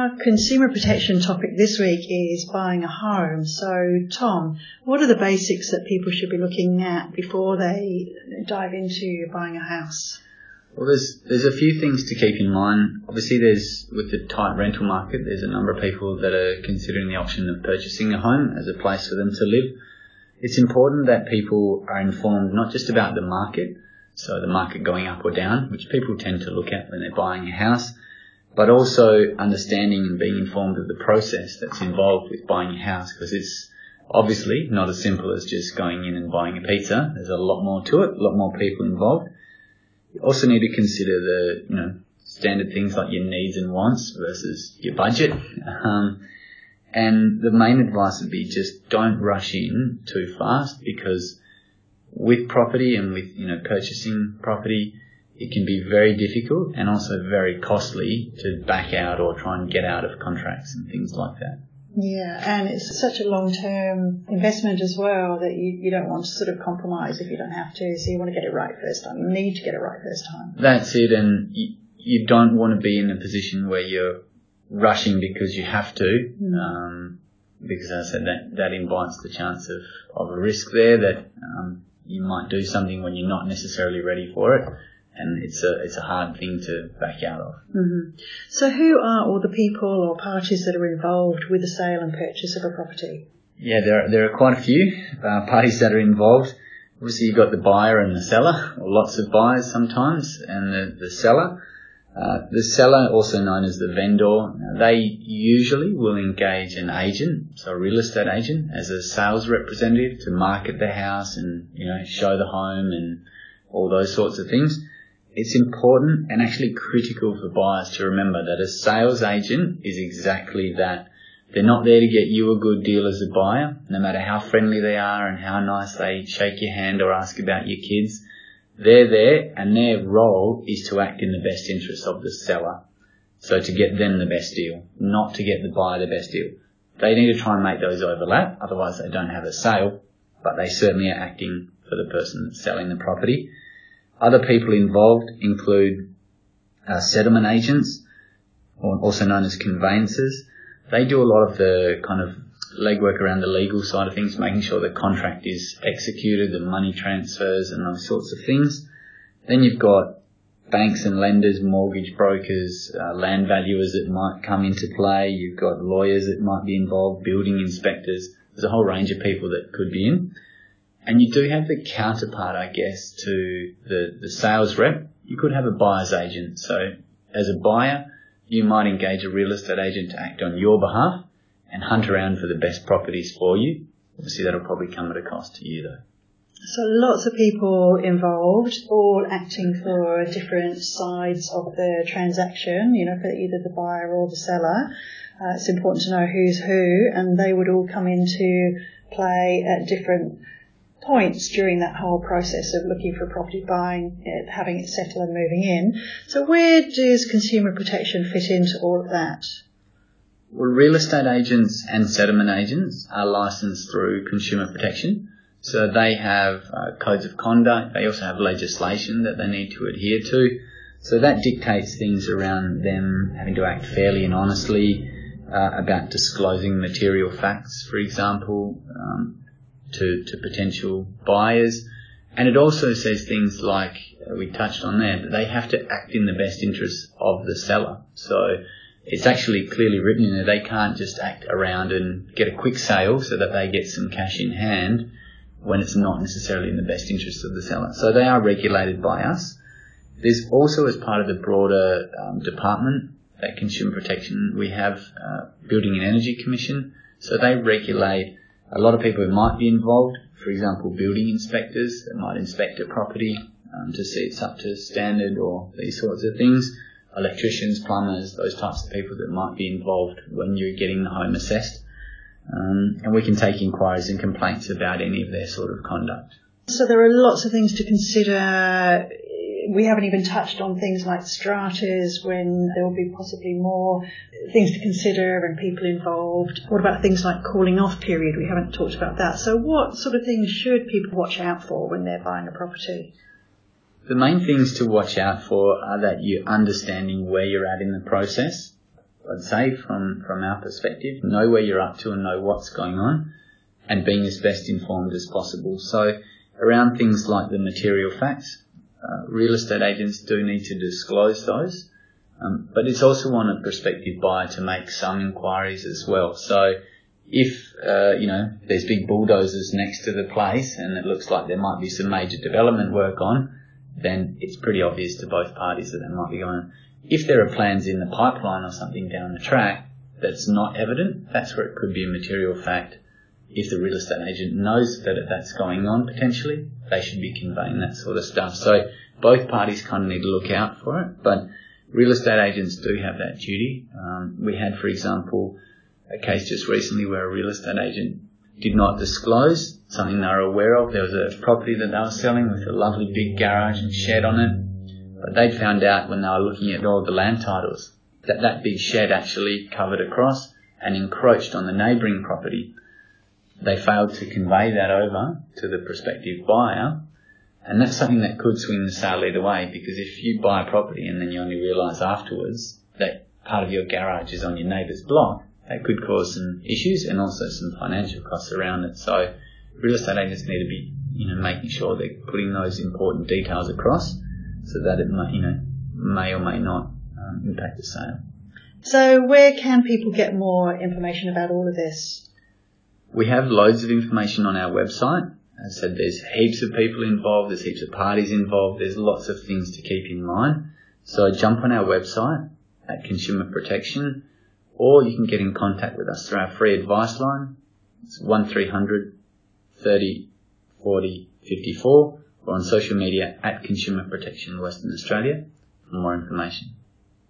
Our consumer protection topic this week is buying a home. So, Tom, what are the basics that people should be looking at before they dive into buying a house? Well, there's there's a few things to keep in mind. Obviously, there's with the tight rental market, there's a number of people that are considering the option of purchasing a home as a place for them to live. It's important that people are informed not just about the market, so the market going up or down, which people tend to look at when they're buying a house, but also understanding and being informed of the process that's involved with buying a house because it's obviously not as simple as just going in and buying a pizza. There's a lot more to it, a lot more people involved. You also need to consider the, you know, standard things like your needs and wants versus your budget. Um, and the main advice would be just don't rush in too fast because with property and with, you know, purchasing property, it can be very difficult and also very costly to back out or try and get out of contracts and things like that. Yeah, and it's such a long term investment as well that you, you don't want to sort of compromise if you don't have to. So you want to get it right first time. You need to get it right first time. That's it, and you, you don't want to be in a position where you're rushing because you have to. Mm. Um, because as I said, that, that invites the chance of, of a risk there that um, you might do something when you're not necessarily ready for it and it's a it's a hard thing to back out of. Mm-hmm. So, who are all the people or parties that are involved with the sale and purchase of a property? Yeah, there are, there are quite a few uh, parties that are involved. Obviously, you've got the buyer and the seller, or lots of buyers sometimes, and the, the seller. Uh, the seller, also known as the vendor, they usually will engage an agent, so a real estate agent, as a sales representative to market the house and you know show the home and all those sorts of things it's important and actually critical for buyers to remember that a sales agent is exactly that. They're not there to get you a good deal as a buyer, no matter how friendly they are and how nice they shake your hand or ask about your kids. They're there and their role is to act in the best interest of the seller. So to get them the best deal, not to get the buyer the best deal. They need to try and make those overlap, otherwise they don't have a sale, but they certainly are acting for the person that's selling the property. Other people involved include uh, settlement agents, also known as conveyancers. They do a lot of the kind of legwork around the legal side of things, making sure the contract is executed, the money transfers, and those sorts of things. Then you've got banks and lenders, mortgage brokers, uh, land valuers that might come into play. You've got lawyers that might be involved, building inspectors. There's a whole range of people that could be in. And you do have the counterpart, I guess, to the, the sales rep. You could have a buyer's agent. So as a buyer, you might engage a real estate agent to act on your behalf and hunt around for the best properties for you. Obviously, that'll probably come at a cost to you though. So lots of people involved, all acting for different sides of the transaction, you know, for either the buyer or the seller. Uh, it's important to know who's who and they would all come into play at different points during that whole process of looking for property, buying it, having it settle and moving in. So where does consumer protection fit into all of that? Well, real estate agents and settlement agents are licensed through consumer protection. So they have uh, codes of conduct. They also have legislation that they need to adhere to. So that dictates things around them having to act fairly and honestly uh, about disclosing material facts, for example, um, to, to potential buyers. And it also says things like uh, we touched on there that they have to act in the best interests of the seller. So it's actually clearly written in there they can't just act around and get a quick sale so that they get some cash in hand when it's not necessarily in the best interests of the seller. So they are regulated by us. There's also, as part of the broader um, department, that consumer protection, we have uh, Building and Energy Commission. So they regulate a lot of people who might be involved, for example, building inspectors that might inspect a property um, to see it's up to standard or these sorts of things, electricians, plumbers, those types of people that might be involved when you're getting the home assessed. Um, and we can take inquiries and complaints about any of their sort of conduct. So there are lots of things to consider we haven't even touched on things like stratas when there will be possibly more things to consider and people involved. What about things like cooling off period? We haven't talked about that. So what sort of things should people watch out for when they're buying a property? The main things to watch out for are that you're understanding where you're at in the process. I'd say from, from our perspective. Know where you're up to and know what's going on and being as best informed as possible. So around things like the material facts, uh, real estate agents do need to disclose those. Um, but it's also on a prospective buyer to make some inquiries as well. So if uh, you know there's big bulldozers next to the place and it looks like there might be some major development work on, then it's pretty obvious to both parties that that might be going. If there are plans in the pipeline or something down the track that's not evident, that's where it could be a material fact. If the real estate agent knows that that's going on potentially, they should be conveying that sort of stuff. So both parties kind of need to look out for it, but real estate agents do have that duty. Um, we had, for example, a case just recently where a real estate agent did not disclose something they were aware of. There was a property that they were selling with a lovely big garage and shed on it. But they'd found out when they were looking at all the land titles that that big shed actually covered across and encroached on the neighbouring property. They failed to convey that over to the prospective buyer. And that's something that could swing the sale either way because if you buy a property and then you only realise afterwards that part of your garage is on your neighbour's block, that could cause some issues and also some financial costs around it. So real estate agents need to be, you know, making sure they're putting those important details across so that it may, you know, may or may not um, impact the sale. So where can people get more information about all of this? We have loads of information on our website. As I said, there's heaps of people involved, there's heaps of parties involved, there's lots of things to keep in mind. So jump on our website at Consumer Protection or you can get in contact with us through our free advice line. It's 1300 30 40 54 or on social media at Consumer Protection Western Australia for more information.